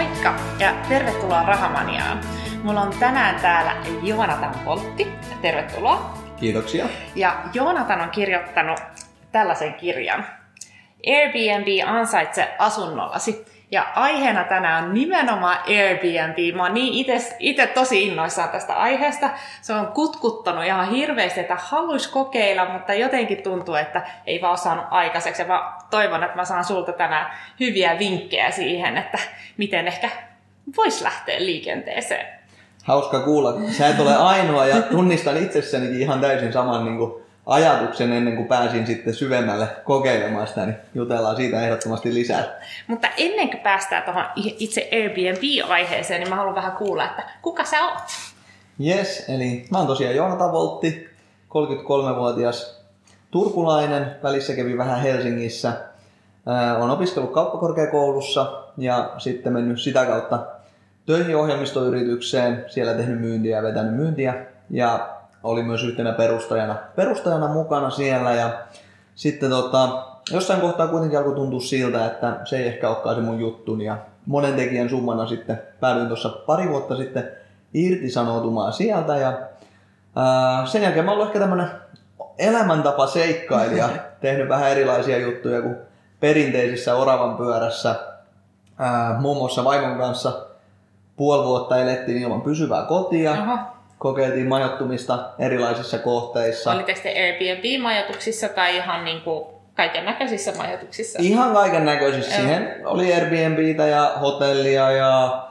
Moikka ja tervetuloa Rahamaniaan. Mulla on tänään täällä Joonatan Poltti. Tervetuloa. Kiitoksia. Ja Joonatan on kirjoittanut tällaisen kirjan. Airbnb ansaitse asunnollasi. Ja aiheena tänään on nimenomaan Airbnb. Mä oon niin itse tosi innoissaan tästä aiheesta. Se on kutkuttanut ihan hirveästi, että haluais kokeilla, mutta jotenkin tuntuu, että ei vaan saanut aikaiseksi. Ja mä toivon, että mä saan sulta tänään hyviä vinkkejä siihen, että miten ehkä vois lähteä liikenteeseen. Hauska kuulla. Sä et ole ainoa ja tunnistan itsessäni ihan täysin saman niin kuin ajatuksen ennen kuin pääsin sitten syvemmälle kokeilemaan sitä, niin jutellaan siitä ehdottomasti lisää. Mutta ennen kuin päästään tuohon itse Airbnb-aiheeseen, niin mä haluan vähän kuulla, että kuka sä oot? Yes, eli mä oon tosiaan Joonata Voltti, 33-vuotias turkulainen, välissä kävi vähän Helsingissä. Olen opiskellut kauppakorkeakoulussa ja sitten mennyt sitä kautta töihin ohjelmistoyritykseen, siellä tehnyt myyntiä ja vetänyt myyntiä. Ja oli myös yhtenä perustajana, perustajana mukana siellä ja sitten tota, jossain kohtaa kuitenkin alkoi tuntua siltä, että se ei ehkä olekaan se mun juttuni ja monen tekijän summana sitten päädyin tuossa pari vuotta sitten irtisanoutumaan sieltä ja ää, sen jälkeen mä oon ehkä tämmönen elämäntapa seikkailija, tehnyt vähän erilaisia juttuja kuin perinteisissä oravan pyörässä. Ää, muun muassa vaimon kanssa puoli vuotta elettiin ilman pysyvää kotia. Aha kokeiltiin majoittumista erilaisissa kohteissa. Olitteko te Airbnb-majoituksissa tai ihan niin kuin kaiken näköisissä majoituksissa? Ihan kaiken näköisissä. Siihen oli Airbnbitä ja hotellia ja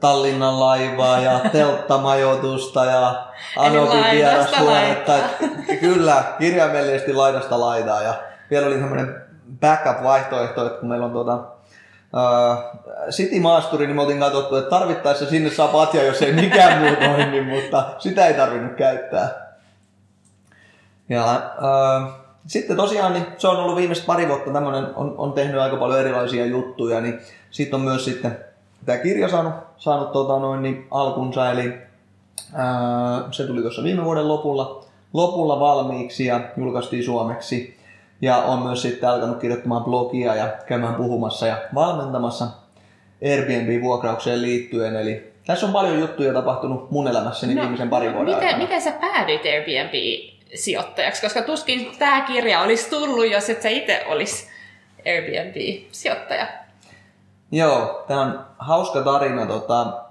Tallinnan laivaa ja telttamajoitusta ja Anopin vierashuonetta. Kyllä, kirjaimellisesti laidasta laidaa. Ja vielä oli semmoinen backup-vaihtoehto, että kun meillä on tuota, City Maasturi, niin me oltiin katsottu, että tarvittaessa sinne saa patja, jos ei mikään muu toimi, mutta sitä ei tarvinnut käyttää. Ja, uh, sitten tosiaan niin se on ollut viimeiset pari vuotta tämmöinen, on, on tehnyt aika paljon erilaisia juttuja, niin sitten on myös sitten tämä kirja saanut, saanut tota noin, niin alkunsa, eli uh, se tuli tuossa viime vuoden lopulla, lopulla valmiiksi ja julkaistiin suomeksi. Ja on myös sitten alkanut kirjoittamaan blogia ja käymään puhumassa ja valmentamassa Airbnb-vuokraukseen liittyen. Eli tässä on paljon juttuja tapahtunut mun elämässäni no, viimeisen parin vuoden miten, aikana. Miten sä päädyit Airbnb-sijoittajaksi? Koska tuskin tämä kirja olisi tullut, jos et sä itse olisi Airbnb-sijoittaja. Joo, tämä on hauska tarina, tota,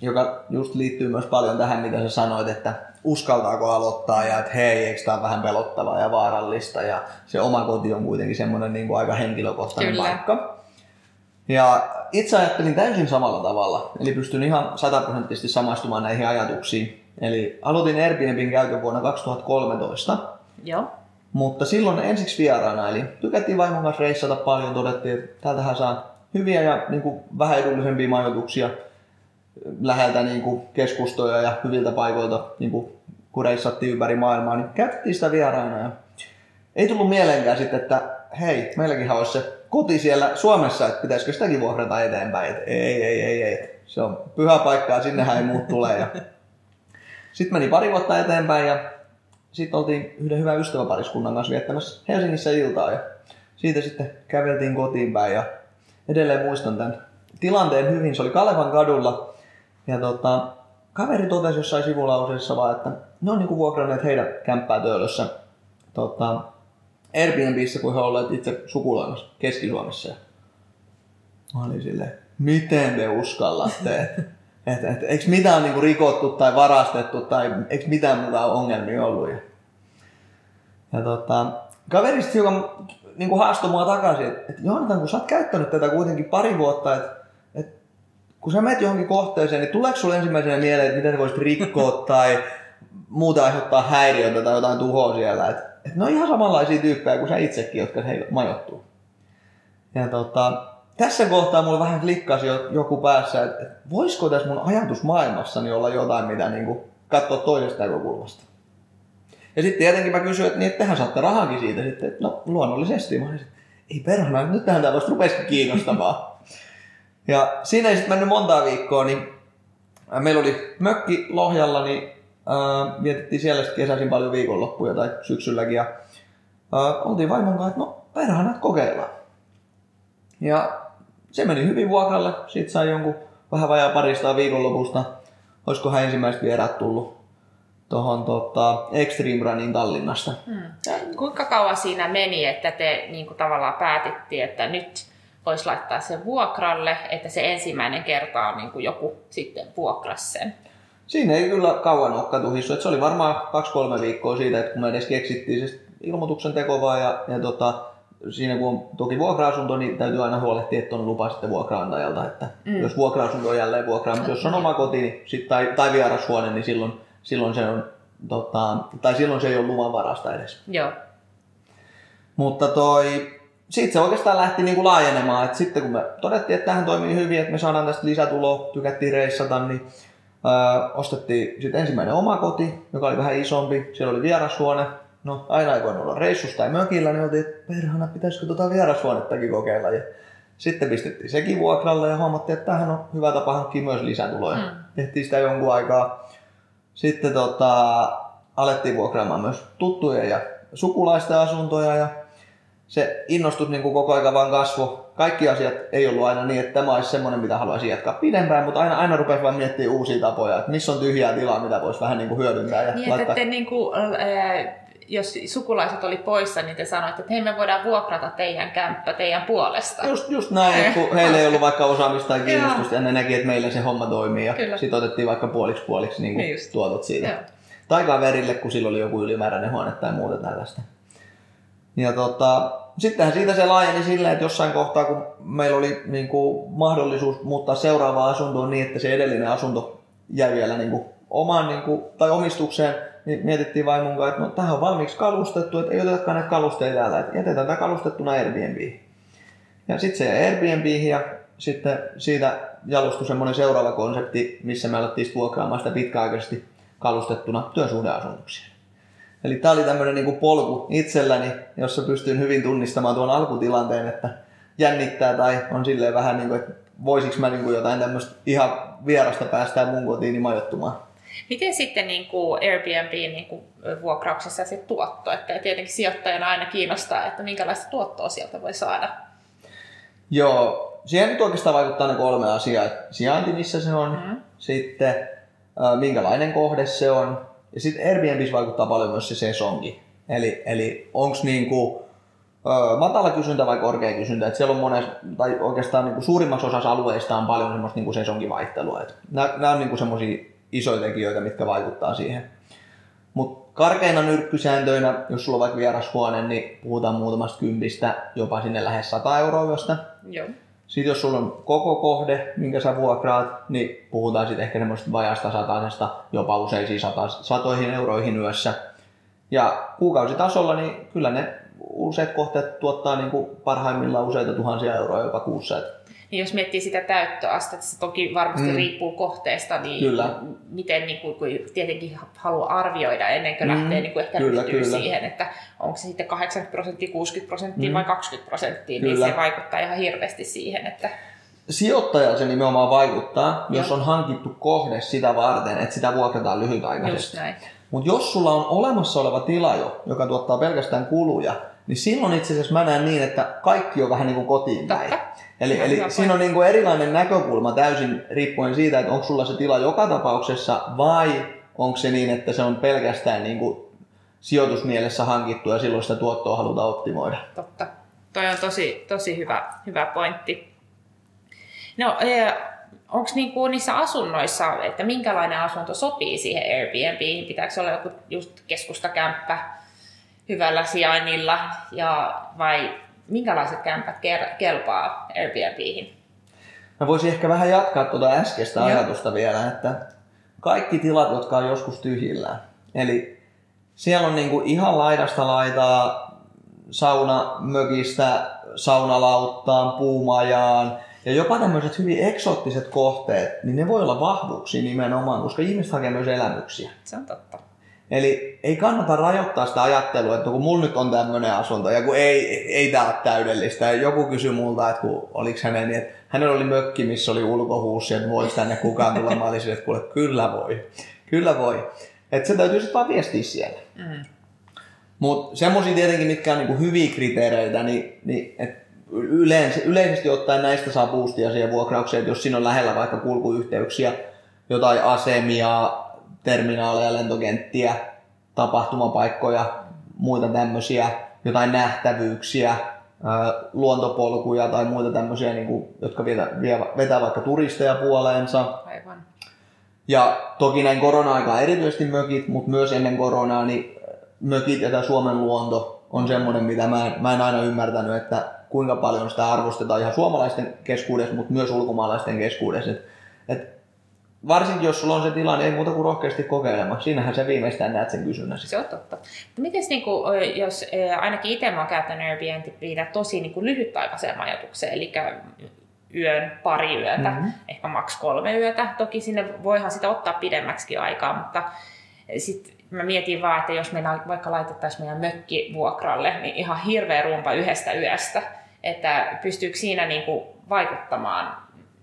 joka just liittyy myös paljon tähän, mitä sä sanoit, että uskaltaako aloittaa ja että hei, eikö tämä vähän pelottavaa ja vaarallista ja se oma koti on kuitenkin semmoinen niin kuin aika henkilökohtainen Kyllä. paikka. Ja itse ajattelin täysin samalla tavalla, eli pystyn ihan sataprosenttisesti samastumaan näihin ajatuksiin. Eli aloitin Airbnbin käytön vuonna 2013. Joo. Mutta silloin ensiksi vieraana, eli tykättiin vaimon kanssa reissata paljon, todettiin, että täältähän saa hyviä ja niin kuin, vähän edullisempia majoituksia läheltä niin kuin, keskustoja ja hyviltä paikoilta niin kuin, kun reissattiin ympäri maailmaa, niin käytettiin sitä vieraana. Ja ei tullut mieleenkään sitten, että hei, meilläkin olisi se koti siellä Suomessa, että pitäisikö sitäkin vuokrata eteenpäin. Että ei, ei, ei, ei. Se on pyhä paikka ja sinnehän ei muut tule. Ja... Sitten meni pari vuotta eteenpäin ja sitten oltiin yhden hyvän ystäväpariskunnan kanssa viettämässä Helsingissä iltaa ja siitä sitten käveltiin kotiin päin ja edelleen muistan tämän tilanteen hyvin. Se oli Kalevan kadulla ja tota, kaveri totesi jossain sivulauseessa vaan, että ne on niinku vuokranneet heidän kämppää Töölössä tota, Airbnbissä, kun he olleet itse sukulaimassa Keski-Suomessa. Mä olin silleen, miten te uskallatte? että et, et, eikö mitään niinku rikottu tai varastettu tai eikö mitään muuta ongelmia ollut? Ja, ja tota, kaverista hiukan niin haastoi mua takaisin, että et Joonatan, kun sä oot käyttänyt tätä kuitenkin pari vuotta, että kun sä menet johonkin kohteeseen, niin tuleeko sulle ensimmäisenä mieleen, että miten sä voisit rikkoa tai muuta aiheuttaa häiriötä tai jotain tuhoa siellä. Et, et ne on ihan samanlaisia tyyppejä kuin sä itsekin, jotka heillä majoittuu. Ja tota, tässä kohtaa mulla vähän klikkasi joku päässä, että et voisiko tässä mun ajatusmaailmassani olla jotain, mitä niinku katsoa toisesta näkökulmasta. Ja sitten tietenkin mä kysyin, että, niin, että tehän saatte rahankin siitä sitten, että no luonnollisesti. Mä olisin, ei perhana, nyt tähän tämä vasta rupesikin kiinnostamaan. Ja siinä ei sitten mennyt montaa viikkoa, niin meillä oli mökki Lohjalla, niin äh, vietettiin siellä sitten kesäisin paljon viikonloppuja tai syksylläkin. Ja äh, oltiin vaimon kanssa, että no perhana kokeillaan. Ja se meni hyvin vuokralle, sitten sai jonkun vähän vajaa parista viikonlopusta. Olisikohan ensimmäiset vieraat tullut tuohon tota, Extreme Runin Tallinnasta. Hmm. Kuinka kauan siinä meni, että te niin kuin tavallaan päätitte, että nyt voisi laittaa sen vuokralle, että se ensimmäinen kerta on niin kuin joku sitten vuokras sen? Siinä ei kyllä kauan ole katuhissu. Se oli varmaan kaksi-kolme viikkoa siitä, että kun me edes keksittiin se ilmoituksen teko vaan ja, ja tota, siinä kun on toki vuokra-asunto, niin täytyy aina huolehtia, että on lupa sitten vuokraantajalta, että mm. jos vuokra-asunto on jälleen vuokraa, mutta jos on oma koti niin sit, tai, tai vierashuone, niin silloin, silloin se on tota, tai silloin se ei ole luvan varasta edes. Joo. Mutta toi, sitten se oikeastaan lähti niinku laajenemaan. Et sitten kun me todettiin, että tähän toimii hyvin, että me saadaan tästä lisätuloa, tykättiin reissata, niin öö, ostettiin sitten ensimmäinen oma koti, joka oli vähän isompi. Siellä oli vierashuone. No aina ei voinut olla reissussa tai mökillä, niin oltiin, että perhana, pitäisikö tuota vierashuonettakin kokeilla. Ja sitten pistettiin sekin vuokralle ja huomattiin, että tähän on hyvä tapa hankkia myös lisätuloja. Mm. Tehtiin sitä jonkun aikaa. Sitten tota, alettiin vuokraamaan myös tuttuja ja sukulaisten asuntoja ja se innostus niin kuin koko ajan vaan kasvoi. Kaikki asiat ei ollut aina niin, että tämä olisi semmoinen, mitä haluaisin jatkaa pidempään, mutta aina, aina rupesi vaan miettimään uusia tapoja, että missä on tyhjää tilaa, mitä voisi vähän niin kuin hyödyntää. Ja niin, laittaa... että te, niin kuin, äh, jos sukulaiset oli poissa, niin te sanoitte, että hei me voidaan vuokrata teidän kämppä teidän puolesta. Just, just näin, kun heillä ei ollut vaikka osaamista tai kiinnostusta ja ne näki, että meillä se homma toimii ja sitten otettiin vaikka puoliksi puoliksi niin kuin niin tuotot siitä. Joo. Tai kaverille, kun sillä oli joku ylimääräinen huone tai muuta tällaista. Ja tota, sittenhän siitä se laajeni silleen, että jossain kohtaa, kun meillä oli niin kuin, mahdollisuus muuttaa seuraavaan asuntoon niin, että se edellinen asunto jäi vielä niin kuin, omaan niin kuin, tai omistukseen, niin mietittiin vain mun kanssa, että no, tähän on valmiiksi kalustettu, että ei otetakaan näitä kalusteita täällä, että jätetään tämä kalustettuna Airbnbiin. Ja sitten se Airbnbiin ja sitten siitä jalostui semmoinen seuraava konsepti, missä me alettiin vuokraamaan sitä pitkäaikaisesti kalustettuna työsuhdeasunnuksia. Eli tämä oli tämmöinen niin polku itselläni, jossa pystyin hyvin tunnistamaan tuon alkutilanteen, että jännittää tai on silleen vähän niin kuin, että voisiko mä niin kuin jotain tämmöistä ihan vierasta päästää mun kotiini majoittumaan. Miten sitten niin kuin Airbnb niin kuin vuokrauksessa se tuotto? Että tietenkin sijoittajana aina kiinnostaa, että minkälaista tuottoa sieltä voi saada. Joo, siihen nyt oikeastaan vaikuttaa ne kolme asiaa. Sijainti, missä se on, mm-hmm. sitten minkälainen kohde se on, ja sitten Airbnb vaikuttaa paljon myös se sesonki. Eli, eli onko niinku, matala kysyntä vai korkea kysyntä. Et siellä on mones, tai oikeastaan niinku suurimmassa osassa alueista on paljon semmoista niinku sesonkivaihtelua. Nämä on niinku semmoisia isoja tekijöitä, mitkä vaikuttaa siihen. Mutta karkeina nyrkkysääntöinä, jos sulla on vaikka vierashuone, niin puhutaan muutamasta kympistä, jopa sinne lähes 100 euroa yöstä. Joo. Sitten jos sulla on koko kohde, minkä sä vuokraat, niin puhutaan sitten ehkä semmoista vajasta satasesta, jopa useisiin sata, satoihin euroihin yössä. Ja kuukausitasolla, niin kyllä ne useat kohteet tuottaa niin kuin parhaimmillaan useita tuhansia euroa jopa kuussa. Niin jos miettii sitä täyttöastetta, se toki varmasti mm. riippuu kohteesta, niin kyllä. miten niin kuin, kun tietenkin haluaa arvioida ennen kuin mm. lähtee niin kuin ehkä kyllä, kyllä. siihen, että onko se sitten 80 prosenttia, 60 prosenttia mm. vai 20 prosenttia, niin se vaikuttaa ihan hirveästi siihen, että Sijoittaja se nimenomaan vaikuttaa, Joo. jos on hankittu kohde sitä varten, että sitä vuokrataan lyhytaikaisesti. Mutta jos sulla on olemassa oleva tila jo, joka tuottaa pelkästään kuluja, niin silloin itse asiassa mä näen niin, että kaikki on vähän niin kuin kotiin päin. Eli, eli siinä on niin kuin erilainen näkökulma täysin riippuen siitä, että onko sulla se tila joka tapauksessa vai onko se niin, että se on pelkästään niin kuin sijoitusmielessä hankittu ja silloin sitä tuottoa halutaan optimoida. Totta. Toi on tosi, tosi hyvä, hyvä pointti. No, e, onko niinku niissä asunnoissa, että minkälainen asunto sopii siihen Airbnbiin? Pitääkö olla joku just keskustakämppä hyvällä sijainnilla ja vai minkälaiset kämpät kelpaa Airbnbihin? Mä voisin ehkä vähän jatkaa tuota äskeistä ajatusta vielä, että kaikki tilat, jotka on joskus tyhjillään. Eli siellä on niinku ihan laidasta laitaa sauna mökistä, saunalauttaan, puumajaan ja jopa tämmöiset hyvin eksoottiset kohteet, niin ne voi olla vahvuuksia nimenomaan, koska ihmiset hakee myös elämyksiä. Se on totta. Eli ei kannata rajoittaa sitä ajattelua, että kun mulla nyt on tämmöinen asunto ja kun ei, ei tää ole täydellistä. Ja joku kysyi multa, että kun oliks hänen, niin että hänellä oli mökki, missä oli ulkohuussi, että voisi tänne kukaan tulla. Mä olisin, että kuule, kyllä voi. Kyllä voi. Että se täytyy sitten vaan viestiä siellä. Mm. Mutta semmoisia tietenkin, mitkä on niinku hyviä kriteereitä, niin, niin et yleensä, yleisesti ottaen näistä saa boostia siihen vuokraukseen, että jos siinä on lähellä vaikka kulkuyhteyksiä, jotain asemia, terminaaleja, lentokenttiä, tapahtumapaikkoja, muita tämmöisiä, jotain nähtävyyksiä, luontopolkuja tai muita tämmöisiä, niin kuin, jotka vetää, vetää vaikka turisteja puoleensa. Aivan. Ja toki näin korona-aikaa erityisesti mökit, mutta myös ennen koronaa, niin mökit ja tämä Suomen luonto on semmoinen, mitä mä en, mä en aina ymmärtänyt, että kuinka paljon sitä arvostetaan ihan suomalaisten keskuudessa, mutta myös ulkomaalaisten keskuudessa. Et, et varsinkin jos sulla on se tilanne, ei muuta kuin rohkeasti kokeilemaan. Siinähän se viimeistään näet sen kysynnän. Se on totta. Miten niin kuin, jos ainakin itse mä oon käyttänyt Airbnbitä tosi niin kuin lyhytaikaiseen majoitukseen, eli yön, pari yötä, mm-hmm. ehkä maks kolme yötä. Toki sinne voihan sitä ottaa pidemmäksi aikaa, mutta sitten mä mietin vaan, että jos me vaikka laitettaisiin meidän mökki vuokralle, niin ihan hirveä rumpa yhdestä yöstä, että pystyykö siinä niin kuin vaikuttamaan,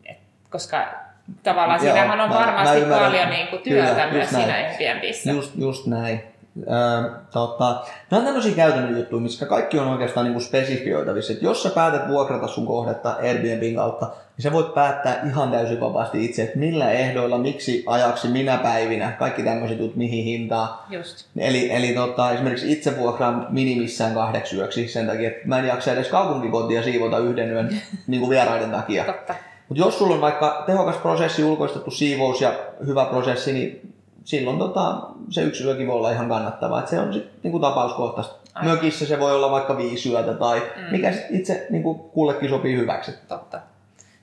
Et, koska tavallaan Joo, siinähän on mä, varmasti mä paljon niin kuin työtä Kyllä, myös siinä Airbnbissä. Just, just näin. Öö, tota, nämä on tämmöisiä käytännön juttuja, missä kaikki on oikeastaan niin spesifioitavissa. Että jos sä päätät vuokrata sun kohdetta Airbnbin kautta, niin sä voit päättää ihan täysin vapaasti itse, että millä ehdoilla, miksi ajaksi, minä päivinä, kaikki tämmöiset jutut, mihin hintaan. Just. Eli, eli tota, esimerkiksi itse vuokraan minimissään kahdeksi yöksi sen takia, että mä en jaksa edes kaupunkikotia siivota yhden yön niin kuin vieraiden takia. Totta. Mutta jos sulla on vaikka tehokas prosessi, ulkoistettu siivous ja hyvä prosessi, niin silloin tota, se yksilökin voi olla ihan kannattavaa. Et se on sitten niinku tapauskohtaista. Aivan. Mökissä se voi olla vaikka viisi yötä tai mm. mikä sit itse niinku kullekin sopii hyväksi. Totta.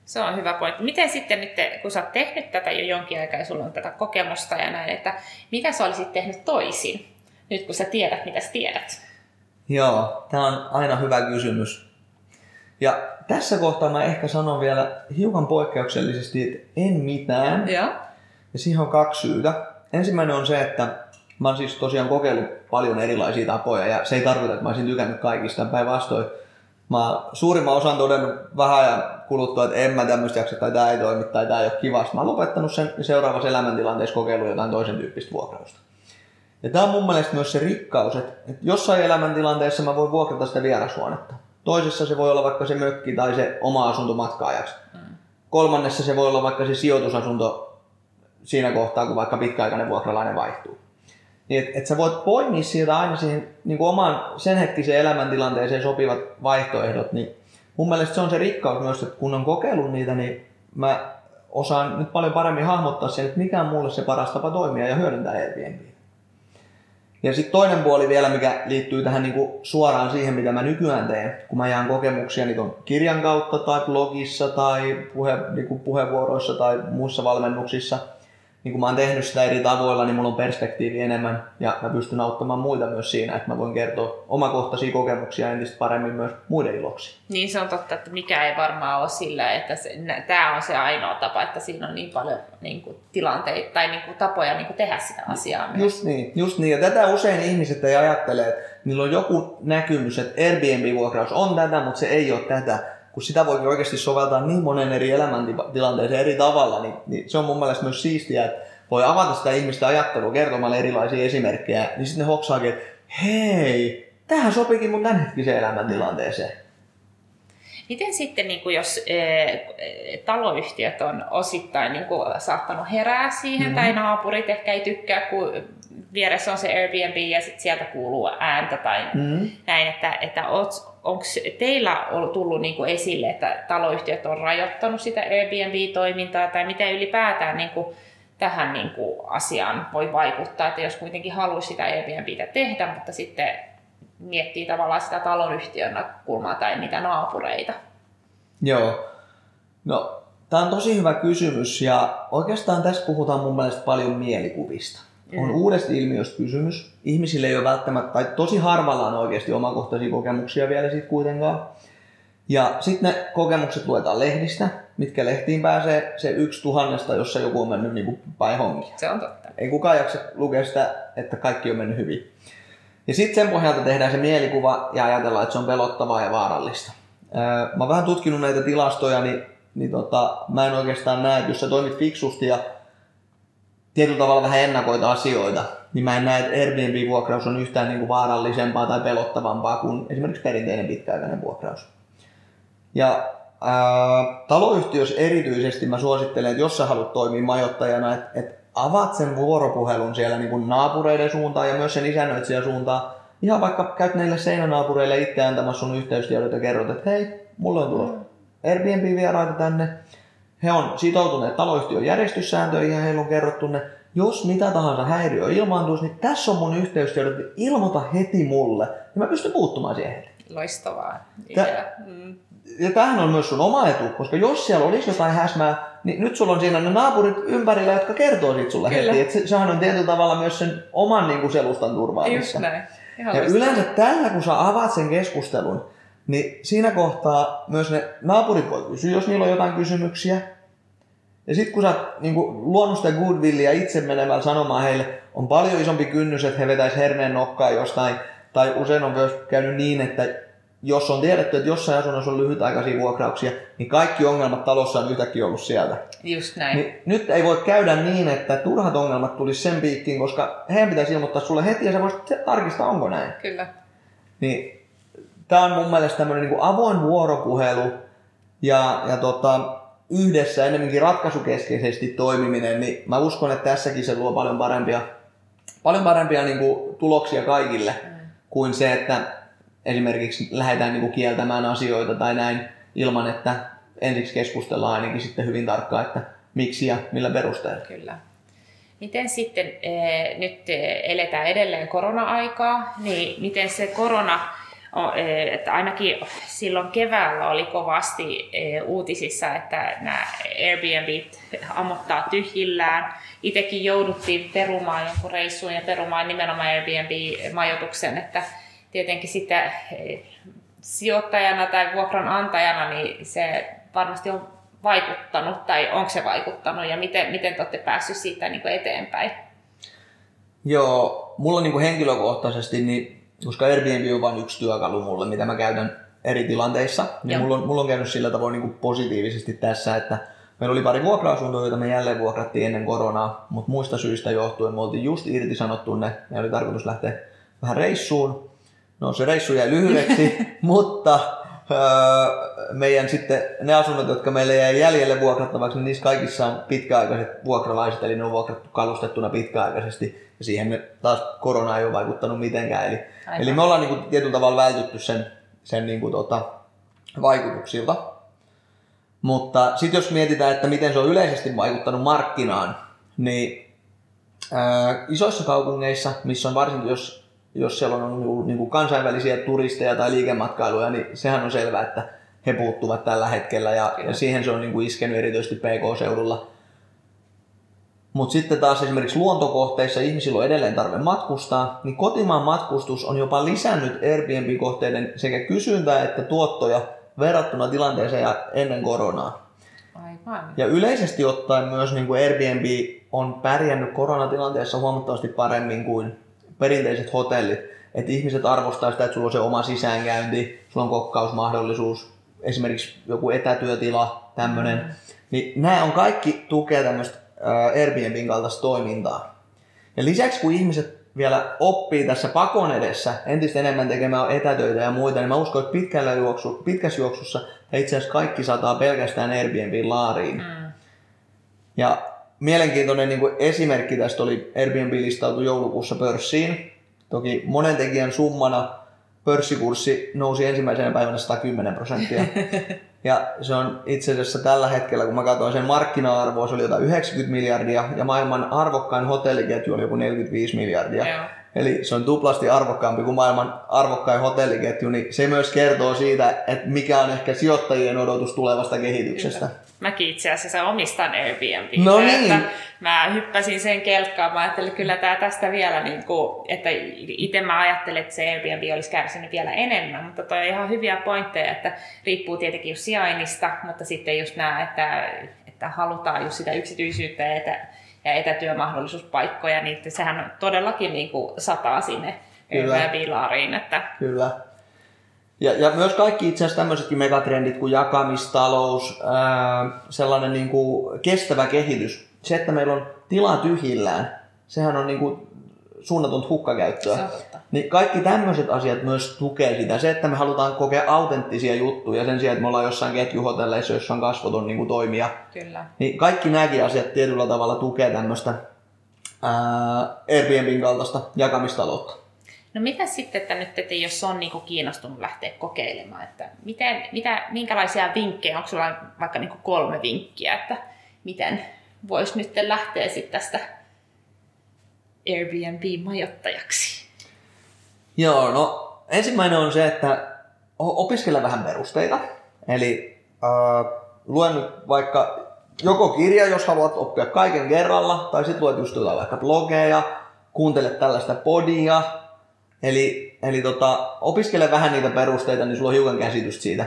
Se on hyvä pointti. Miten sitten nyt, kun sä oot tehnyt tätä jo jonkin aikaa ja sulla on tätä kokemusta ja näin, että mitä sä olisit tehnyt toisin, nyt kun sä tiedät, mitä sä tiedät? Joo, tämä on aina hyvä kysymys. Ja tässä kohtaa mä ehkä sanon vielä hiukan poikkeuksellisesti, että en mitään. Ja, ja siihen on kaksi syytä. Ensimmäinen on se, että mä oon siis tosiaan kokeillut paljon erilaisia tapoja ja se ei tarkoita, että mä olisin tykännyt kaikista. Päinvastoin mä suurimman osan todennut vähän ajan kuluttua, että en mä tämmöistä jaksa tai tämä ei toimi tai tämä ei ole kivasta. Mä oon lopettanut sen seuraavassa elämäntilanteessa kokeilu jotain toisen tyyppistä vuokrausta. Ja tämä on mun mielestä myös se rikkaus, että, että jossain elämäntilanteessa mä voin vuokrata sitä vierashuonetta. Toisessa se voi olla vaikka se mökki tai se oma asunto matkaajaksi. Mm. Kolmannessa se voi olla vaikka se sijoitusasunto siinä kohtaa, kun vaikka pitkäaikainen vuokralainen vaihtuu. Niin että et sä voit poimia sieltä aina siihen niin kuin oman sen hetkisen elämäntilanteeseen sopivat vaihtoehdot, niin mun mielestä se on se rikkaus myös, että kun on kokeillut niitä, niin mä osaan nyt paljon paremmin hahmottaa sen, että mikä on mulle se paras tapa toimia ja hyödyntää Airbnb. Ja sitten toinen puoli vielä, mikä liittyy tähän niin kuin suoraan siihen, mitä mä nykyään teen, kun mä jaan kokemuksia niin kirjan kautta tai blogissa tai puhe, niin kuin puheenvuoroissa tai muissa valmennuksissa – niin kun mä oon tehnyt sitä eri tavoilla, niin mulla on perspektiivi enemmän ja mä pystyn auttamaan muita myös siinä, että mä voin kertoa omakohtaisia kokemuksia entistä paremmin myös muiden iloksi. Niin se on totta, että mikä ei varmaan ole sillä, että tämä on se ainoa tapa, että siinä on niin paljon niin kuin, tilanteita tai niin kuin, tapoja niin kuin, tehdä sitä asiaa. Myös. Just niin, just niin. Ja tätä usein ihmiset ei ajattele, että niillä on joku näkymys, että Airbnb-vuokraus on tätä, mutta se ei ole tätä kun sitä voi oikeasti soveltaa niin monen eri elämäntilanteeseen eri tavalla, niin, niin se on mun mielestä myös siistiä, että voi avata sitä ihmistä ajattelua kertomalla erilaisia esimerkkejä, niin sitten ne hoksaakin, että hei, tähän sopikin mun tämänhetkiseen elämäntilanteeseen. Miten sitten, niin kuin jos e, taloyhtiöt on osittain niin kuin, saattanut herää siihen, mm-hmm. tai naapurit ehkä ei tykkää, kun vieressä on se Airbnb ja sit sieltä kuuluu ääntä tai mm-hmm. näin, että, että onko teillä tullut niin kuin esille, että taloyhtiöt on rajoittanut sitä Airbnb-toimintaa tai miten ylipäätään niin kuin tähän niin kuin asiaan voi vaikuttaa, että jos kuitenkin haluaisi sitä Airbnbtä tehdä, mutta sitten miettii tavallaan sitä taloyhtiön näkökulmaa tai niitä naapureita? Joo. No, tämä on tosi hyvä kysymys ja oikeastaan tässä puhutaan mun mielestä paljon mielikuvista. On mm. uudesta ilmiöstä kysymys. Ihmisille ei ole välttämättä, tai tosi harvalla on oikeasti omakohtaisia kokemuksia vielä siitä kuitenkaan. Ja sitten ne kokemukset luetaan lehdistä, mitkä lehtiin pääsee se yksi tuhannesta, jossa joku on mennyt niin päin honkia. Se on totta. Ei kukaan jaksa lukea sitä, että kaikki on mennyt hyvin. Ja sitten sen pohjalta tehdään se mielikuva ja ajatellaan, että se on pelottavaa ja vaarallista. Mä oon vähän tutkinut näitä tilastoja, niin, niin tota, mä en oikeastaan näe, että jos sä toimit fiksusti ja tietyllä tavalla vähän ennakoita asioita, niin mä en näe, että Airbnb-vuokraus on yhtään niin kuin vaarallisempaa tai pelottavampaa kuin esimerkiksi perinteinen pitkäaikainen vuokraus. Ja ää, taloyhtiössä erityisesti mä suosittelen, että jos sä haluat toimia majoittajana, että et avaat sen vuoropuhelun siellä niin kuin naapureiden suuntaan ja myös sen isännöitsijän suuntaan. Ihan vaikka käyt neille seinänaapureille itse antamassa sun yhteystiedot ja kerrot, että hei, mulle on tullut Airbnb-vieraita tänne. He on sitoutuneet taloyhtiön järjestyssääntöihin ja heillä on kerrottu ne. Jos mitä tahansa häiriö ilmaantuisi, niin tässä on mun yhteystiedot, niin ilmoita heti mulle. Ja mä pystyn puuttumaan siihen heti. Loistavaa. Tää- mm. Ja tämähän on myös sun oma etu, koska jos siellä olisi jotain häsmää, niin nyt sulla on siinä ne naapurit ympärillä, jotka kertoo siitä sulle Kyllä. heti. Et se, sehän on tietyllä tavalla myös sen oman niin kuin selustan Just turvaamista. näin. Ihan Ja loistavaa. yleensä tällä, kun sä avaat sen keskustelun, niin siinä kohtaa myös ne naapurit voi kysyä, jos niillä on jotain kysymyksiä. Ja sitten kun sä niin luonut sitä goodwillia itse menemällä sanomaan heille, on paljon isompi kynnys, että he vetäis herneen nokkaa jostain. Tai usein on myös käynyt niin, että jos on tiedetty, että jossain asunnossa on lyhytaikaisia vuokrauksia, niin kaikki ongelmat talossa on yhtäkkiä ollut sieltä. Just näin. Niin nyt ei voi käydä niin, että turhat ongelmat tulisi sen piikkiin, koska heidän pitäisi ilmoittaa sulle heti ja sä voisit tarkistaa, onko näin. Kyllä. Niin tämä on mun mielestä tämmöinen niin avoin vuoropuhelu ja, ja tota, yhdessä enemmänkin ratkaisukeskeisesti toimiminen, niin mä uskon, että tässäkin se luo paljon parempia, paljon parempia niin kuin, tuloksia kaikille kuin se, että esimerkiksi lähdetään niin kuin, kieltämään asioita tai näin ilman, että ensiksi keskustellaan ainakin sitten hyvin tarkkaan, että miksi ja millä perusteella. Kyllä. Miten sitten, eh, nyt eh, eletään edelleen korona-aikaa, niin miten se korona, että ainakin silloin keväällä oli kovasti eh, uutisissa, että nämä Airbnb ammottaa tyhjillään. Itsekin jouduttiin perumaan jonkun reissuun ja perumaan nimenomaan Airbnb-majoituksen, että tietenkin sitten eh, sijoittajana tai vuokranantajana, niin se varmasti on vaikuttanut tai onko se vaikuttanut ja miten, miten te olette päässyt siitä niin kuin eteenpäin? Joo, mulla niin kuin henkilökohtaisesti, niin, koska Airbnb on vain yksi työkalu mulle, mitä mä käytän eri tilanteissa, niin mulla on, mulla on käynyt sillä tavoin niin kuin positiivisesti tässä, että meillä oli pari vuokra-asuntoa, joita me jälleen vuokrattiin ennen koronaa, mutta muista syistä johtuen me oltiin just irtisanottu ne, ja oli tarkoitus lähteä vähän reissuun. No se reissu jäi lyhyeksi, mutta öö, meidän sitten ne asunnot, jotka meille jäi jäljelle vuokrattavaksi, niin niissä kaikissa on pitkäaikaiset vuokralaiset, eli ne on vuokrattu kalustettuna pitkäaikaisesti, ja siihen taas korona ei ole vaikuttanut mitenkään. Eli, Aivan. eli me ollaan niin kuin tietyllä tavalla vältytty sen, sen niin kuin tota, vaikutuksilta. Mutta sitten jos mietitään, että miten se on yleisesti vaikuttanut markkinaan, niin ää, isoissa kaupungeissa, missä on varsinkin jos, jos siellä on ollut niin kuin kansainvälisiä turisteja tai liikematkailuja, niin sehän on selvää, että he puuttuvat tällä hetkellä ja, Kyllä. ja siihen se on niin kuin iskenyt erityisesti PK-seudulla. Mutta sitten taas esimerkiksi luontokohteissa ihmisillä on edelleen tarve matkustaa, niin kotimaan matkustus on jopa lisännyt Airbnb-kohteiden sekä kysyntää että tuottoja verrattuna tilanteeseen ennen koronaa. Aivan. Ja yleisesti ottaen myös niin kuin Airbnb on pärjännyt koronatilanteessa huomattavasti paremmin kuin perinteiset hotellit. Että ihmiset arvostaa sitä, että sulla on se oma sisäänkäynti, sulla on kokkausmahdollisuus, esimerkiksi joku etätyötila, tämmöinen. Mm. Niin nämä on kaikki tukea tämmöistä Airbnbin kaltaista toimintaa. Ja lisäksi kun ihmiset vielä oppii tässä pakon edessä entistä enemmän tekemään etätöitä ja muita, niin mä uskon, että pitkällä juoksu, pitkässä juoksussa ja itse asiassa kaikki sataa pelkästään Airbnbin laariin. Mm. Ja mielenkiintoinen niin kuin esimerkki tästä oli Airbnb listautui joulukuussa pörssiin. Toki monen tekijän summana pörssikurssi nousi ensimmäisenä päivänä 110 prosenttia. Ja se on itse asiassa tällä hetkellä, kun mä katsoin sen markkina-arvoa, se oli jotain 90 miljardia ja maailman arvokkain hotelliketju oli joku 45 miljardia. Joo. Eli se on tuplasti arvokkaampi kuin maailman arvokkain hotelliketju, niin se myös kertoo siitä, että mikä on ehkä sijoittajien odotus tulevasta kehityksestä. Mäkin itse asiassa omistan Airbnb. No niin. Että mä hyppäsin sen kelkkaan. Mä ajattelin että kyllä tämä tästä vielä, niin kuin, että itse mä ajattelin, että se Airbnb olisi kärsinyt vielä enemmän. Mutta toi on ihan hyviä pointteja, että riippuu tietenkin just sijainnista, mutta sitten just nämä, että, että halutaan just sitä yksityisyyttä etä, ja etätyömahdollisuuspaikkoja, niin sehän todellakin niin kuin sataa sinne Kyllä. Että, Kyllä. Ja, ja myös kaikki itse asiassa tämmöisetkin megatrendit kuin jakamistalous, ää, sellainen niin kuin kestävä kehitys. Se, että meillä on tila tyhjillään, sehän on niin kuin suunnatonta hukkakäyttöä. Se. Niin kaikki tämmöiset asiat myös tukee sitä. Se, että me halutaan kokea autenttisia juttuja sen sijaan, että me ollaan jossain ketjuhotelleissa, jossa on kasvoton niin kuin toimija. Kyllä. Niin kaikki nämäkin asiat tietyllä tavalla tukee tämmöistä ää, Airbnbin kaltaista jakamistaloutta. No mitä sitten, että nyt, että jos on niinku kiinnostunut lähteä kokeilemaan, että miten, mitä, minkälaisia vinkkejä, onko sulla vaikka niinku kolme vinkkiä, että miten voisi nyt lähteä sitten tästä Airbnb-majoittajaksi? Joo, no ensimmäinen on se, että opiskele vähän perusteita. Eli äh, luen vaikka joko kirja, jos haluat oppia kaiken kerralla, tai sitten luet just jotain vaikka blogeja, kuuntele tällaista podia, Eli, eli tota, opiskele vähän niitä perusteita, niin sulla on hiukan käsitystä siitä.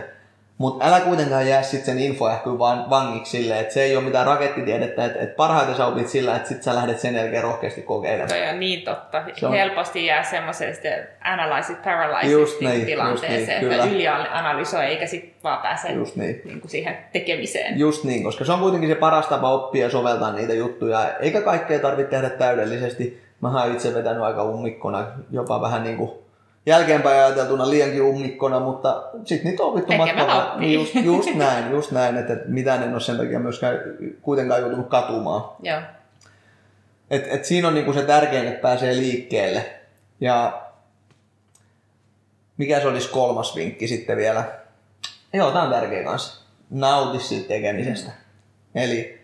Mutta älä kuitenkaan jää sitten sen infoähkyyn vaan vangiksi silleen, että se ei ole mitään rakettitiedettä, että et parhaiten sä opit sillä, että sit sä lähdet sen jälkeen rohkeasti kokeilemaan. Toi on niin totta. Se on... Helposti jää semmoisesta analyze paralysis just niin, tilanteeseen, just niin, että ylianalysoi eikä sitten vaan pääse just niin. Niin kuin siihen tekemiseen. Just niin, koska se on kuitenkin se paras tapa oppia ja soveltaa niitä juttuja. Eikä kaikkea tarvitse tehdä täydellisesti mä oon itse vetänyt aika ummikkona, jopa vähän niin kuin jälkeenpäin ajateltuna liiankin ummikkona, mutta sitten niitä on opittu matkalla. Niin just, just, näin, just näin, että mitään en ole sen takia myöskään kuitenkaan joutunut katumaan. Joo. Et, et siinä on niinku se tärkein, että pääsee liikkeelle. Ja mikä se olisi kolmas vinkki sitten vielä? Joo, tämä on tärkeä kanssa. Nauti siitä tekemisestä. Mm. Eli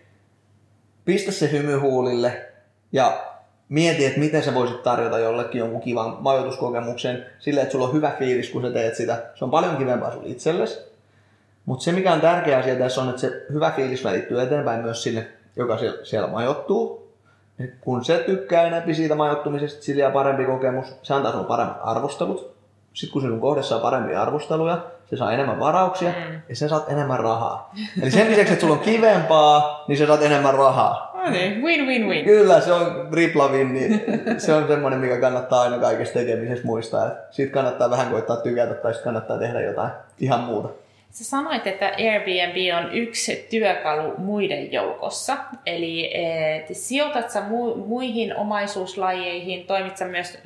pistä se hymy huulille ja mieti, että miten sä voisit tarjota jollekin jonkun kivan majoituskokemuksen silleen, että sulla on hyvä fiilis, kun sä teet sitä. Se on paljon kivempaa sulle itsellesi. Mutta se, mikä on tärkeä asia tässä on, että se hyvä fiilis välittyy eteenpäin myös sinne, joka siellä, majoittuu. Et kun se tykkää enemmän siitä majoittumisesta, sillä parempi kokemus, se antaa sinulle paremmat arvostelut. Sitten kun sinun kohdassa on parempia arvosteluja, se saa enemmän varauksia mm. ja sä saat enemmän rahaa. Eli sen lisäksi, että sulla on kivempaa, niin sä saat enemmän rahaa. No niin, win-win-win. Kyllä, se on tripla win, niin se on semmoinen, mikä kannattaa aina kaikessa tekemisessä muistaa. Siitä kannattaa vähän koittaa tykätä tai sitten kannattaa tehdä jotain ihan muuta. Sä sanoit, että Airbnb on yksi työkalu muiden joukossa. Eli et, sijoitat sä mu- muihin omaisuuslajeihin, toimit sä myös,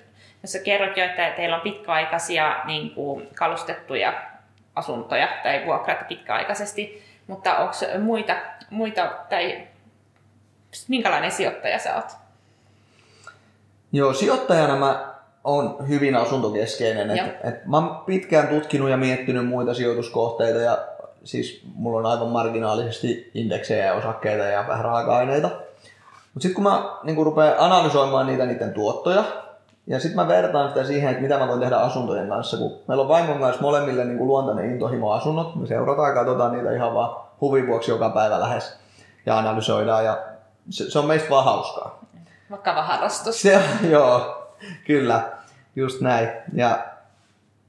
jos sä kerrot jo, että teillä on pitkäaikaisia niin kuin, kalustettuja asuntoja tai vuokrata pitkäaikaisesti, mutta onko muita, muita tai minkälainen sijoittaja sä oot? Joo, sijoittajana mä on hyvin asuntokeskeinen. Et, et mä oon pitkään tutkinut ja miettinyt muita sijoituskohteita ja siis mulla on aivan marginaalisesti indeksejä ja osakkeita ja vähän raaka-aineita. Mutta sitten kun mä niin kun rupean analysoimaan niitä niiden tuottoja, ja sitten mä vertaan sitä siihen, että mitä mä voin tehdä asuntojen kanssa, kun meillä on vaimon kanssa molemmille niin kuin luontainen intohimo asunnot. Me seurataan ja katsotaan niitä ihan vaan huvin vuoksi joka päivä lähes ja analysoidaan ja se, se on meistä vaan hauskaa. Vakava harrastus. Se, joo, kyllä, just näin. Ja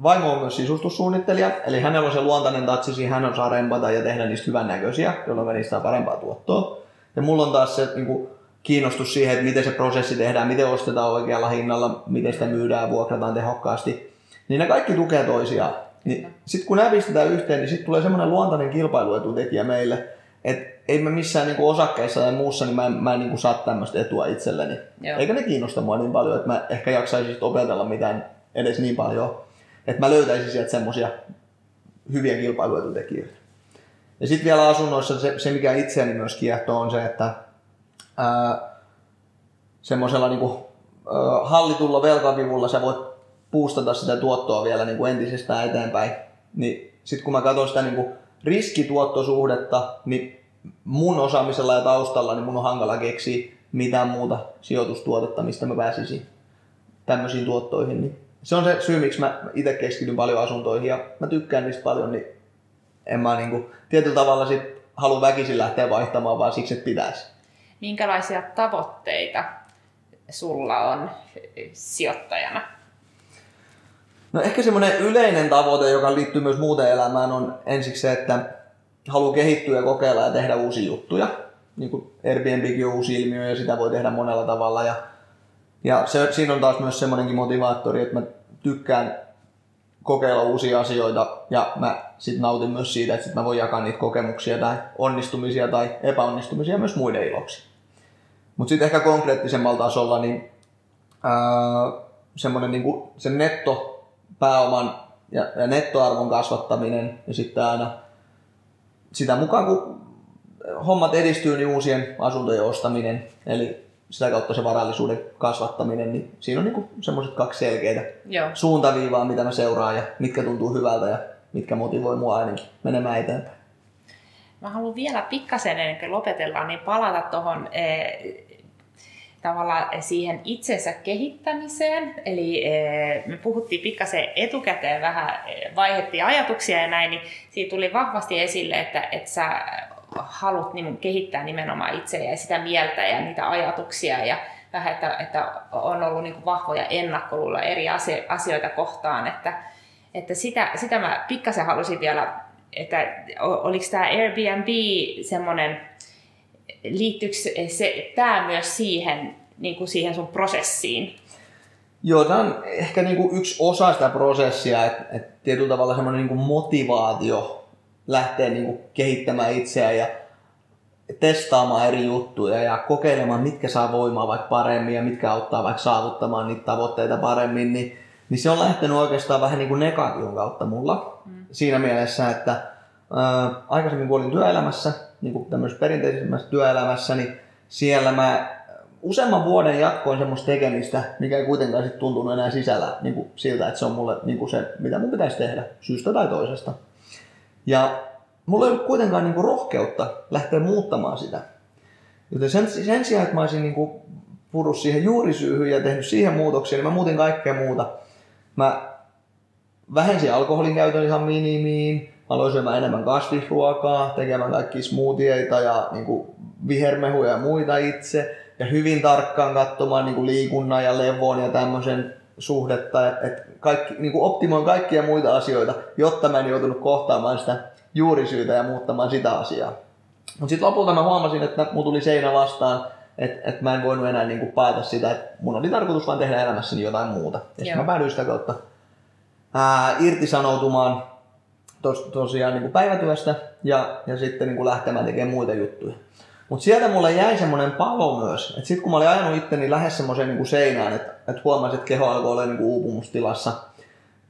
vaimo on myös sisustussuunnittelija, eli hänellä on se luontainen tatsisi, hän on saa rempata ja tehdä niistä hyvän näköisiä, jolloin niistä saa parempaa tuottoa. Ja mulla on taas se niin kuin, kiinnostus siihen, että miten se prosessi tehdään, miten ostetaan oikealla hinnalla, miten sitä myydään, vuokrataan tehokkaasti. Niin ne kaikki tukee toisiaan. Niin sitten kun nämä pistetään yhteen, niin sitten tulee semmoinen luontainen kilpailuetutekijä meille, että ei mä missään niinku osakkeissa tai muussa, niin mä en, mä en niinku saa tämmöistä etua itselleni. Joo. Eikä ne kiinnosta mua niin paljon, että mä ehkä jaksaisin opetella mitään edes niin paljon, että mä löytäisin sieltä semmoisia hyviä kilpailuetutekijöitä. Ja sitten vielä asunnoissa se, se, mikä itseäni myös kiehtoo, on se, että semmoisella niinku, hallitulla velkavivulla sä voit puustata sitä tuottoa vielä niinku entisestään eteenpäin. Niin sitten kun mä katson sitä niinku riskituottosuhdetta, niin mun osaamisella ja taustalla niin mun on hankala keksiä mitään muuta sijoitustuotetta, mistä mä pääsisin tämmöisiin tuottoihin. Niin se on se syy, miksi mä itse keskityn paljon asuntoihin ja mä tykkään niistä paljon, niin en mä niinku, tietyllä tavalla sit halua väkisin lähteä vaihtamaan, vaan siksi, että pitäisi. Minkälaisia tavoitteita sulla on sijoittajana? No ehkä semmoinen yleinen tavoite, joka liittyy myös muuten elämään, on ensiksi se, että haluaa kehittyä ja kokeilla ja tehdä uusia juttuja. Niin kuin Airbnbkin on uusi ilmiö ja sitä voi tehdä monella tavalla. Ja, ja se, siinä on taas myös semmoinenkin motivaattori, että mä tykkään kokeilla uusia asioita ja mä sit nautin myös siitä, että sit mä voin jakaa niitä kokemuksia tai onnistumisia tai epäonnistumisia myös muiden iloksi. Mutta sitten ehkä konkreettisemmalla tasolla, niin ää, semmoinen kuin sen nettopääoman ja, ja nettoarvon kasvattaminen ja sitten aina sitä mukaan kun hommat edistyy, niin uusien asuntojen ostaminen, eli sitä kautta se varallisuuden kasvattaminen, niin siinä on niin semmoiset kaksi selkeitä Joo. suuntaviivaa, mitä mä seuraan ja mitkä tuntuu hyvältä ja mitkä motivoi mua ainakin menemään eteenpäin. Mä haluan vielä pikkasen ennen kuin lopetellaan, niin palata tuohon eh, tavallaan siihen itsensä kehittämiseen. Eli eh, me puhuttiin pikkasen etukäteen vähän, eh, vaihettiin ajatuksia ja näin, niin siitä tuli vahvasti esille, että, että sä haluat niin kehittää nimenomaan itseä ja sitä mieltä ja niitä ajatuksia ja vähän, että, että on ollut niin vahvoja ennakkoluulla eri asioita kohtaan, että, että sitä, sitä mä pikkasen halusin vielä, että oliko tämä Airbnb semmoinen, liittyykö se, tämä myös siihen, niin kuin siihen sun prosessiin? Joo, tämä on ehkä niin kuin yksi osa sitä prosessia, että, että tietyllä tavalla semmoinen niin kuin motivaatio lähteä niin kuin kehittämään itseään ja testaamaan eri juttuja ja kokeilemaan, mitkä saa voimaa vaikka paremmin ja mitkä auttaa vaikka saavuttamaan niitä tavoitteita paremmin, niin, niin se on lähtenyt oikeastaan vähän niin kuin negaation kautta mulla. Mm. Siinä mielessä, että ää, aikaisemmin kun olin työelämässä, niin kuin tämmöisessä perinteisemmässä työelämässä, niin siellä mä useamman vuoden jatkoin semmoista tekemistä, mikä ei kuitenkaan sitten tuntunut enää sisällä niin kuin siltä, että se on mulle niin kuin se, mitä mun pitäisi tehdä syystä tai toisesta. Ja mulla ei ollut kuitenkaan niin kuin rohkeutta lähteä muuttamaan sitä. Joten sen, sen sijaan, että mä olisin niin kuin purus siihen juurisyyhyn ja tehnyt siihen muutoksia, niin mä muutin kaikkea muuta. Mä vähensin alkoholin käytön ihan minimiin, aloin syömään enemmän kasvisruokaa, tekemään kaikki smoothieita ja niin kuin vihermehuja ja muita itse. Ja hyvin tarkkaan katsomaan niin kuin liikunnan ja levon ja tämmöisen suhdetta, että kaikki, niin kuin optimoin kaikkia muita asioita, jotta mä en joutunut kohtaamaan sitä juurisyytä ja muuttamaan sitä asiaa. Mutta sitten lopulta mä huomasin, että mun tuli seinä vastaan, että et mä en voinut enää niinku paeta sitä, että mun oli tarkoitus vain tehdä elämässäni jotain muuta. Ja sitten mä päädyin sitä kautta ää, irtisanoutumaan tos, tosiaan niinku päivätyöstä ja, ja sitten niinku lähtemään tekemään muita juttuja. Mutta sieltä mulle jäi semmoinen palo myös, että sitten kun mä olin ajanut itteni lähes semmoiseen niinku seinään, että et huomasin, että keho alkoi olla niinku uupumustilassa,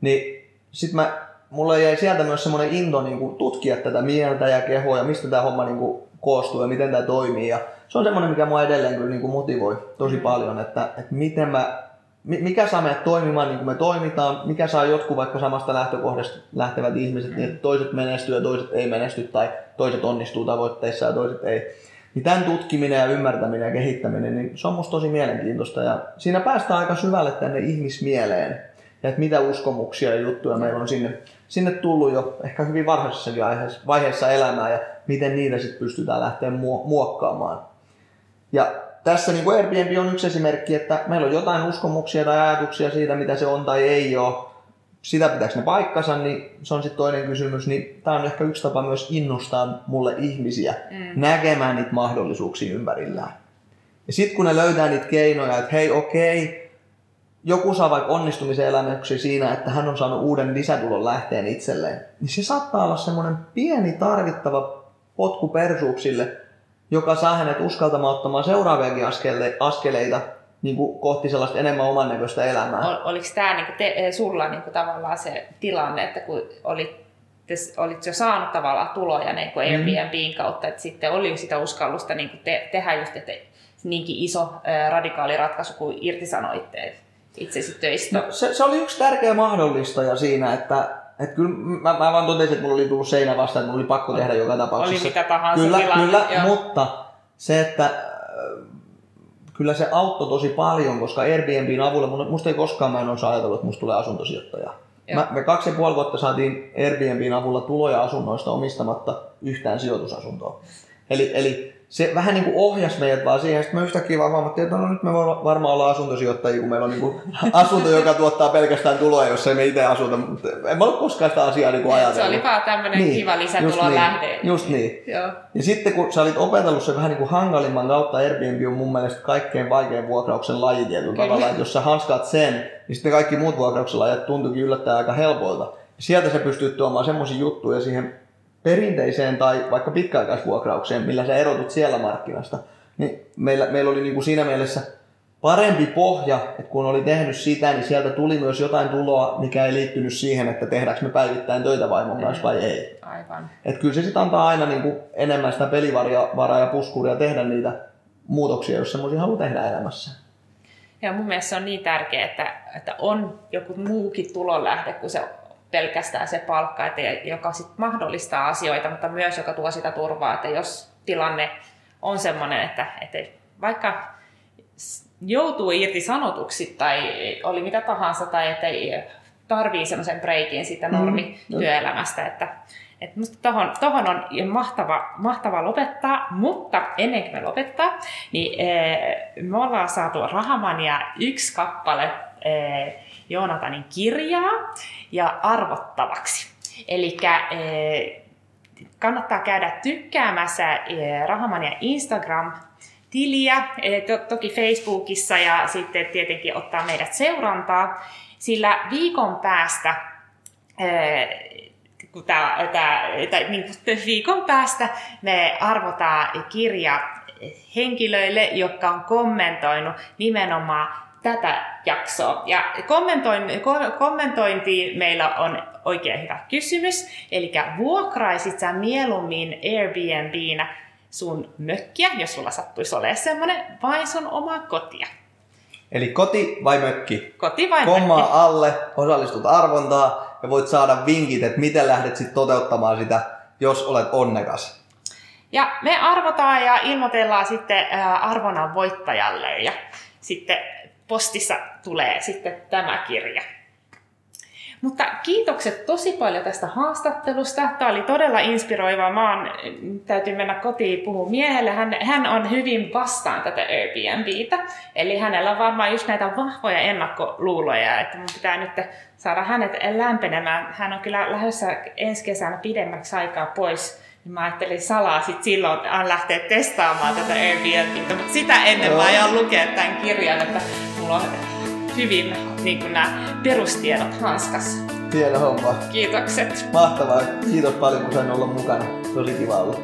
niin sitten mä, mulle jäi sieltä myös semmoinen into niinku tutkia tätä mieltä ja kehoa ja mistä tämä homma niinku koostuu ja miten tämä toimii. Ja se on semmoinen, mikä mua edelleen kyllä niinku motivoi tosi paljon, että, että miten mä, mikä saa meidät toimimaan niin kuin me toimitaan, mikä saa jotkut vaikka samasta lähtökohdasta lähtevät ihmiset, niin että toiset menestyy ja toiset ei menesty tai toiset onnistuu tavoitteissa ja toiset ei niin tämän tutkiminen ja ymmärtäminen ja kehittäminen, niin se on musta tosi mielenkiintoista. Ja siinä päästään aika syvälle tänne ihmismieleen. Ja että mitä uskomuksia ja juttuja meillä on sinne, sinne tullut jo ehkä hyvin varhaisessakin vaiheessa, vaiheessa elämää ja miten niitä sitten pystytään lähteä muokkaamaan. Ja tässä niin kuin Airbnb on yksi esimerkki, että meillä on jotain uskomuksia tai ajatuksia siitä, mitä se on tai ei ole sitä pitääkö ne paikkansa, niin se on sitten toinen kysymys. Niin tämä on ehkä yksi tapa myös innostaa mulle ihmisiä mm. näkemään niitä mahdollisuuksia ympärillään. Ja sitten kun ne löytää niitä keinoja, että hei okei, joku saa vaikka onnistumisen elämäksi siinä, että hän on saanut uuden lisätulon lähteen itselleen, niin se saattaa olla semmoinen pieni tarvittava potku persuuksille, joka saa hänet uskaltamaan ottamaan seuraaviakin askeleita niin kuin kohti sellaista enemmän oman näköistä elämää. Ol, oliko tämä niin kuin te, eh, sulla niin kuin tavallaan se tilanne, että kun olit, te, olit jo saanut tavallaan tuloja niin kuin Airbnbin mm. kautta, että sitten oli sitä uskallusta niin kuin te, tehdä just että niinkin iso ää, radikaali ratkaisu kuin irtisanoitte itsesi töistä? No, se, se, oli yksi tärkeä mahdollistaja siinä, että että kyllä mä, mä vaan totesin, että mulla oli tullut seinä vastaan, että mulla oli pakko tehdä joka tapauksessa. Oli mitä tahansa Kyllä, tilanne, kyllä mutta se, että kyllä se auttoi tosi paljon, koska Airbnbin avulla, musta ei koskaan mä en olisi ajatellut, että musta tulee asuntosijoittaja. Mä, me kaksi ja puoli vuotta saatiin Airbnbin avulla tuloja asunnoista omistamatta yhtään sijoitusasuntoa. Eli, eli se vähän niin kuin ohjasi meidät vaan siihen, että me yhtäkkiä vaan huomattiin, että no nyt me voimme varmaan olla asuntosijoittajia, kun meillä on niin kuin asunto, joka tuottaa pelkästään tuloja, jos ei me itse asuta. Mutta en mä ole koskaan sitä asiaa niin kuin ajatellut. Se oli vaan tämmöinen niin, kiva lisätulon niin, lähde. Just niin. Joo. Ja sitten kun sä olit opetellut se vähän niin kuin hankalimman kautta, Airbnb on mun mielestä kaikkein vaikein vuokrauksen laji tietyllä tavalla. Että jos sä hanskaat sen, niin sitten kaikki muut vuokrauksen lajat tuntuukin yllättäen aika helpoilta. Sieltä sä pystyt tuomaan semmoisia juttuja siihen perinteiseen tai vaikka pitkäaikaisvuokraukseen, millä sä erotut siellä markkinasta, niin meillä, meillä oli niin kuin siinä mielessä parempi pohja, että kun oli tehnyt sitä, niin sieltä tuli myös jotain tuloa, mikä ei liittynyt siihen, että tehdäänkö me päivittäin töitä vaimon kanssa vai ei. Aivan. Että kyllä se sitten antaa aina niin kuin enemmän sitä pelivaraa ja puskuria tehdä niitä muutoksia, jos semmoisia haluaa tehdä elämässä. Ja mun mielestä se on niin tärkeää, että, että on joku muukin tulonlähde kuin se pelkästään se palkka, että, joka sit mahdollistaa asioita, mutta myös joka tuo sitä turvaa, että jos tilanne on sellainen, että, että vaikka joutuu irti sanotuksi tai oli mitä tahansa tai että tarvii semmoisen breikin siitä normityöelämästä, mm, että, että musta tohon, tohon on mahtava, mahtava lopettaa, mutta ennen kuin me lopettaa, niin ee, me ollaan saatu Rahamania yksi kappale ee, Joonatanin kirjaa ja arvottavaksi. Eli kannattaa käydä tykkäämässä Rahamania Instagram tiliä, to, toki Facebookissa ja sitten tietenkin ottaa meidät seurantaa, sillä viikon päästä kun tää, tää, tää, niin kuin viikon päästä me arvotaan kirja henkilöille, jotka on kommentoinut nimenomaan tätä jaksoa. Ja kommentointiin meillä on oikein hyvä kysymys. Eli vuokraisit sä mieluummin Airbnbnä sun mökkiä, jos sulla sattuisi olemaan semmoinen, vai sun omaa kotia? Eli koti vai mökki? Koti vai Kommaa mökki? alle, osallistut arvontaa ja voit saada vinkit, että miten lähdet sitten toteuttamaan sitä, jos olet onnekas. Ja me arvotaan ja ilmoitellaan sitten arvonnan voittajalle ja sitten postissa tulee sitten tämä kirja. Mutta kiitokset tosi paljon tästä haastattelusta. Tämä oli todella inspiroiva. Mä oon, täytyy mennä kotiin puhua miehelle. Hän, hän on hyvin vastaan tätä Airbnbtä. Eli hänellä on varmaan just näitä vahvoja ennakkoluuloja, että mun pitää nyt saada hänet lämpenemään. Hän on kyllä lähdössä ensi kesänä pidemmäksi aikaa pois. Niin mä ajattelin salaa sit silloin lähteä testaamaan tätä Airbnbtä, mutta sitä ennen mä aion lukea tämän kirjan, että mulla on hyvin niin kuin nämä perustiedot hanskassa. Hieno homma. Kiitokset. Mahtavaa. Kiitos paljon kun sain olla mukana. Tosi kiva olla.